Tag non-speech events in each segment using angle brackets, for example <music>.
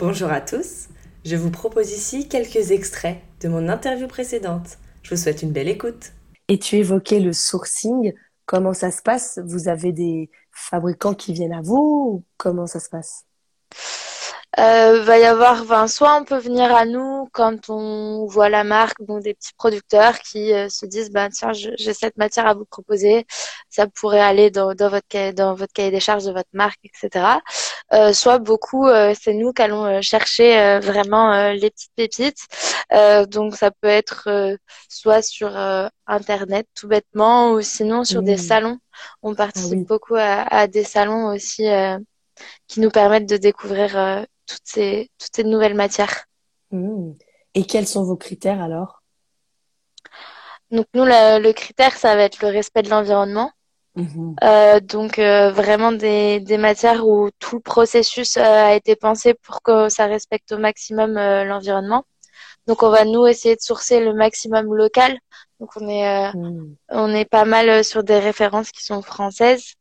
Bonjour à tous, je vous propose ici quelques extraits de mon interview précédente. Je vous souhaite une belle écoute. Et tu évoquais le sourcing, comment ça se passe? Vous avez des fabricants qui viennent à vous Comment ça se passe? Euh, va y avoir, enfin, soit on peut venir à nous quand on voit la marque, donc des petits producteurs qui euh, se disent, bah tiens, j'ai cette matière à vous proposer, ça pourrait aller dans, dans votre cahier, dans votre cahier des charges de votre marque, etc. Euh, soit beaucoup, euh, c'est nous qui allons euh, chercher vraiment les petites pépites. donc ça peut être soit sur internet tout bêtement, ou sinon sur des mmh. salons. On participe ah beaucoup à, à, des salons aussi qui nous permettent de découvrir toutes ces, toutes ces nouvelles matières. Mmh. Et quels sont vos critères alors? Donc nous, le, critère, ça va être le respect de l'environnement. Mmh. Euh, donc euh, vraiment des, des, matières où tout le processus euh, a été pensé pour que ça respecte au maximum l'environnement. Donc on va nous essayer de sourcer le maximum local. Donc on est mmh. on est pas mal sur des références qui sont françaises.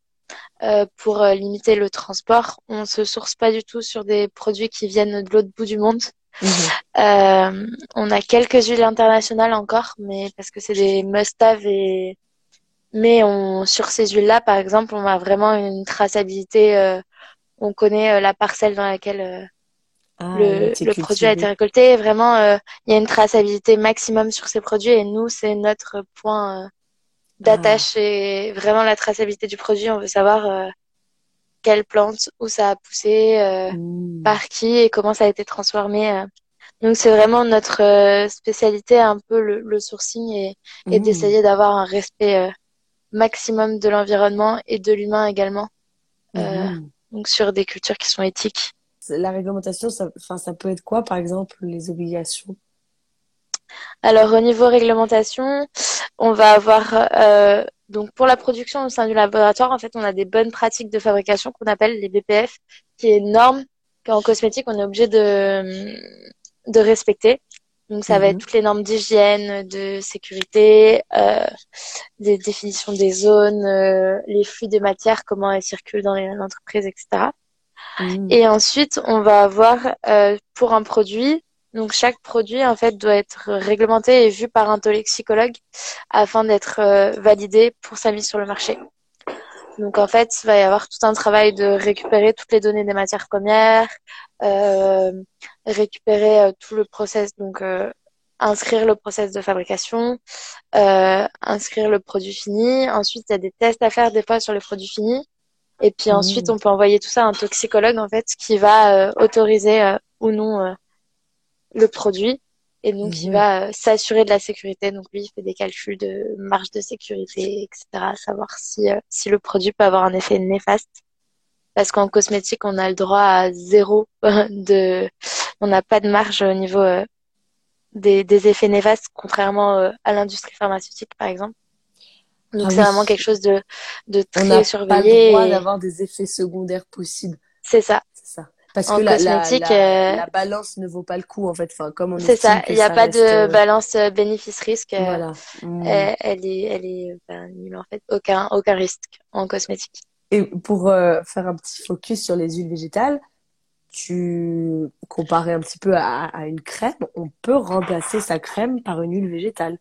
Euh, pour euh, limiter le transport. On se source pas du tout sur des produits qui viennent de l'autre bout du monde. Mhm. Euh, on a quelques huiles internationales encore, mais parce que c'est des must-have et mais on sur ces huiles-là, par exemple, on a vraiment une traçabilité. Euh, on connaît la parcelle dans laquelle ah, le, le produit a été récolté. Vraiment, il y a une traçabilité maximum sur ces produits et nous, c'est notre point d'attache ah. et vraiment la traçabilité du produit. On veut savoir euh, quelle plante, où ça a poussé, euh, mmh. par qui et comment ça a été transformé. Euh. Donc c'est vraiment notre spécialité, un peu le, le sourcing et, et mmh. d'essayer d'avoir un respect maximum de l'environnement et de l'humain également. Mmh. Donc sur des cultures qui sont éthiques. La réglementation, ça, ça peut être quoi, par exemple, les obligations? Alors au niveau réglementation, on va avoir euh, donc pour la production au sein du laboratoire, en fait, on a des bonnes pratiques de fabrication qu'on appelle les BPF, qui est une norme qu'en cosmétique on est obligé de de respecter. Donc ça va être mhm. toutes les normes d'hygiène, de sécurité, euh, des définitions des zones, euh, les flux des matières, comment elles circulent dans l'entreprise, etc. Mhm. Et ensuite, on va avoir euh, pour un produit donc chaque produit en fait doit être réglementé et vu par un toxicologue afin d'être euh, validé pour sa mise sur le marché. Donc en fait, il va y avoir tout un travail de récupérer toutes les données des matières premières, euh, récupérer euh, tout le process, donc euh, inscrire le process de fabrication, inscrire le produit fini. Ensuite, il y a des tests à faire des fois sur les produits finis. Et puis ensuite, mmh. on peut envoyer tout ça à un toxicologue en fait qui va autoriser ou non le produit et donc il va euh, s'assurer de la sécurité. Donc lui, il fait des calculs de marge de sécurité, etc. Savoir si euh, si le produit peut avoir un effet néfaste. Parce qu'en cosmétique, on a le droit à zéro <laughs> de, on n'a pas de marge au niveau euh, des, des effets néfastes, contrairement à l'industrie pharmaceutique, par exemple. Donc ah c'est vraiment quelque chose de de très surveillé. On n'a pas le droit d'avoir des effets secondaires possibles. C'est ça. Parce que la, cosmétique, la, la, balance ne vaut pas le coup en fait. Enfin, comme on c'est ça. Il n'y a pas de euh, balance euh, bénéfice-risque. Euh, voilà. Mmh. Elle, est, elle est ben, en fait. Aucun, aucun risque en cosmétique. Et pour euh, faire un petit focus sur les huiles végétales, tu comparais un petit peu à, à, une crème. On peut remplacer sa crème par une huile végétale.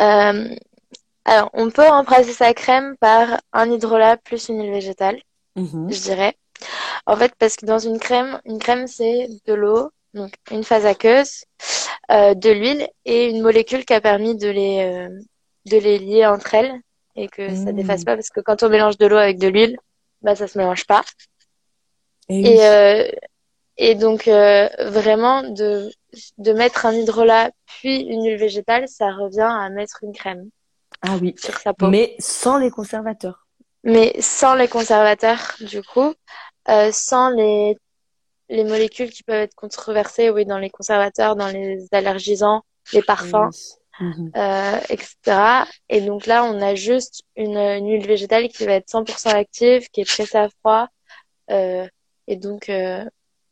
Euh, alors, on peut remplacer sa crème par un hydrolat plus une huile végétale, mmh. je dirais. En fait, parce que dans une crème, une crème, c'est de l'eau, donc une phase aqueuse, euh, de l'huile et une molécule qui a permis de les, euh, de les lier entre elles et que ça ça mmh. défasse pas parce que quand on mélange de l'eau avec de l'huile, bah ça se mélange pas. Et, et, euh, et donc vraiment de de mettre un hydrolat puis une huile végétale, ça revient à mettre une crème. Ah oui. Sur sa peau. Mais sans les conservateurs. Mais sans les conservateurs, du coup, sans les, les molécules qui peuvent être controversées, oui, dans les conservateurs, dans les allergisants, les parfums, mhm. euh, etc. Et donc là, on a juste une, une, huile végétale qui va être 100% active, qui est pressée à froid, euh, et donc euh,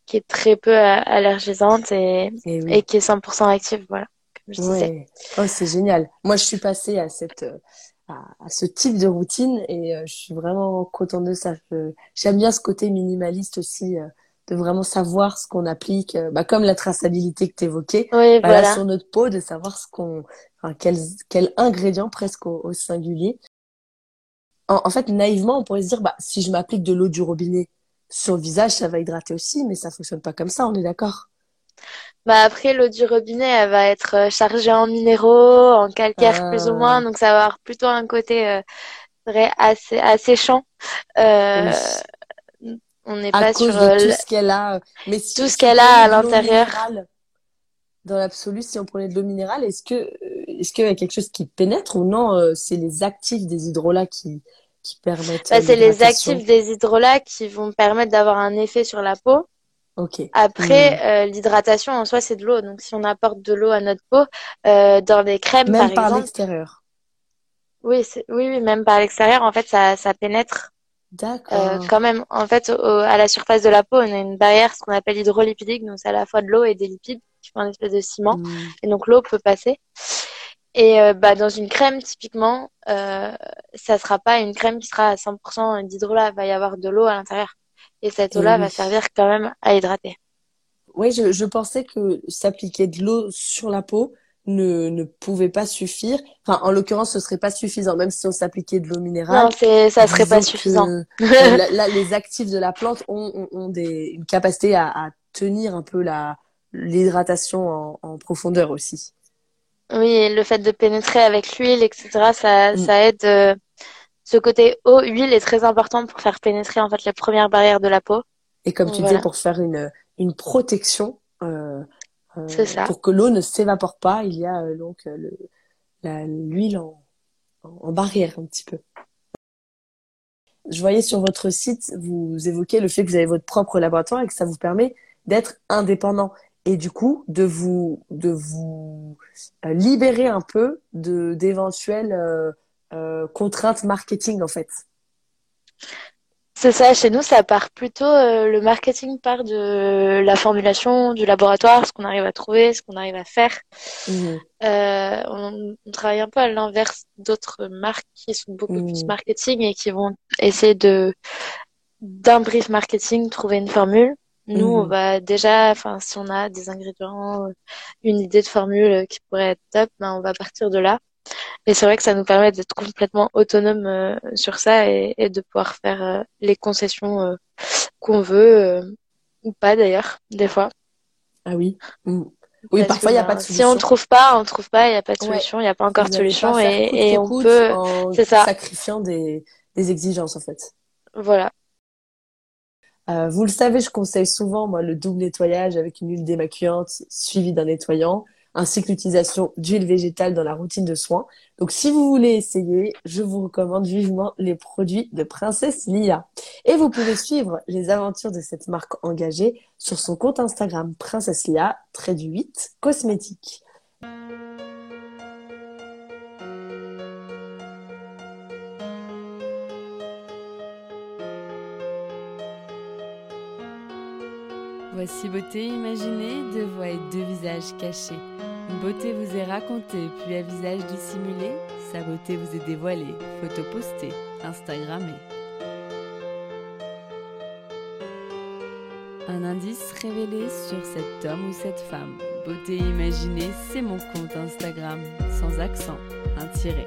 qui est très peu allergisante et, et, et qui est 100% active, voilà. Comme je disais. Oh, c'est génial. Moi, je suis passée à cette euh, à, ce type de routine et euh, je suis vraiment contente de ça. J'aime bien ce côté minimaliste aussi euh, de vraiment savoir ce qu'on applique, euh, bah, comme la traçabilité que tu évoquais, oui, voilà. sur notre peau, de savoir ce qu'on, enfin, quel, quel ingrédient presque au, singulier. En, en, fait, naïvement, on pourrait se dire, bah, si je m'applique de l'eau du robinet sur le visage, ça va hydrater aussi, mais ça fonctionne pas comme ça, on est d'accord bah après, l'eau du robinet, elle va être euh, chargée en minéraux, en calcaire plus ou moins, ah. donc ça va avoir plutôt un côté euh, vrai assez asséchant. Euh, On n'est pas sur euh, tout ce qu'elle a, mais tout ce qu'elle a à l'intérieur. Dans l'absolu, si on prenait de l'eau minérale, est-ce que est-ce qu'il y a quelque chose qui pénètre ou non C'est les actifs des hydrolats qui qui permettent. Bah, c'est les actifs des hydrolats qui vont permettre d'avoir un effet sur la peau. Après, hmm. euh, l'hydratation en soi, c'est de l'eau. Donc, si on apporte de l'eau à notre peau, euh, dans les crèmes, même par, par l'extérieur. Oui, oui, oui, même par l'extérieur, en fait, ça, ça pénètre. D'accord. Euh, quand même, en fait, à la surface de la peau, on a une barrière, ce qu'on appelle hydrolipidique. Donc, c'est à la fois de l'eau et des lipides qui font un espèce de ciment. Hmm. Et donc, l'eau peut passer. Et euh, bah, dans une crème, typiquement, euh, ça sera pas une crème qui sera à 100% d'hydrolat. Il va y avoir de l'eau à l'intérieur. Et cette eau-là va servir quand même à hydrater. Oui, je, je pensais que s'appliquer de l'eau sur la peau ne, ne pouvait pas suffire. Enfin, en l'occurrence, ce serait pas suffisant, même si on s'appliquait de l'eau minérale. Non, c'est, ça serait pas suffisant. <laughs> là, les actifs de la plante ont, ont, ont des, une capacité à, à, tenir un peu la, l'hydratation en, en, profondeur aussi. Oui, et le fait de pénétrer avec l'huile, etc., ça, mm. ça aide. Ce côté eau, huile est très important pour faire pénétrer en fait les premières barrières de la peau. Et comme tu dis, pour faire une, une protection, euh, euh, ça. pour que l'eau ne s'évapore pas, il y a euh, donc euh, l'huile en, en, barrière un petit peu. Je voyais sur votre site, vous évoquez le fait que vous avez votre propre laboratoire et que ça vous permet d'être indépendant et du coup de vous de vous libérer un peu de d'éventuels euh, contraintes marketing en fait. C'est ça, chez nous, ça part plutôt, euh, le marketing part de la formulation, du laboratoire, ce qu'on arrive à trouver, ce qu'on arrive à faire. Mhm. Euh, on, travaille un peu à l'inverse d'autres marques qui sont beaucoup plus mhm. marketing et qui vont essayer de, d'un brief marketing, trouver une formule. Nous, on mhm. va déjà, enfin, si on a des ingrédients, une idée de formule qui pourrait être top, ben, on va partir de là. Et c'est vrai que ça nous permet d'être complètement autonome euh, sur ça et, de pouvoir faire euh, les concessions euh, qu'on veut ou pas d'ailleurs, des fois. Ah oui. Oui, parfois il n'y a pas de solution. Si on ne trouve pas, on ne trouve pas, il n'y a pas de solution, il n'y a pas encore de solution et, et on peut, <laughs> c'est ça. Sacrifiant des, des exigences en fait. Voilà. vous le savez, je conseille souvent moi le double nettoyage avec une huile démaquillante suivie d'un nettoyant ainsi que l'utilisation d'huile végétale dans la routine de soins. Donc si vous voulez essayer, je vous recommande vivement les produits de Princesse Lia. Et vous pouvez suivre les aventures de cette marque engagée sur son compte Instagram Princesse Lia, trait du 8, cosmétique. Voici beauté imaginée, deux voix et deux visages cachés. Beauté vous est racontée, puis à visage dissimulé, sa beauté vous est dévoilée, photo postée, Instagrammée. Un indice révélé sur cet homme ou cette femme. Beauté imaginée, c'est mon compte Instagram, sans accent, un tiré.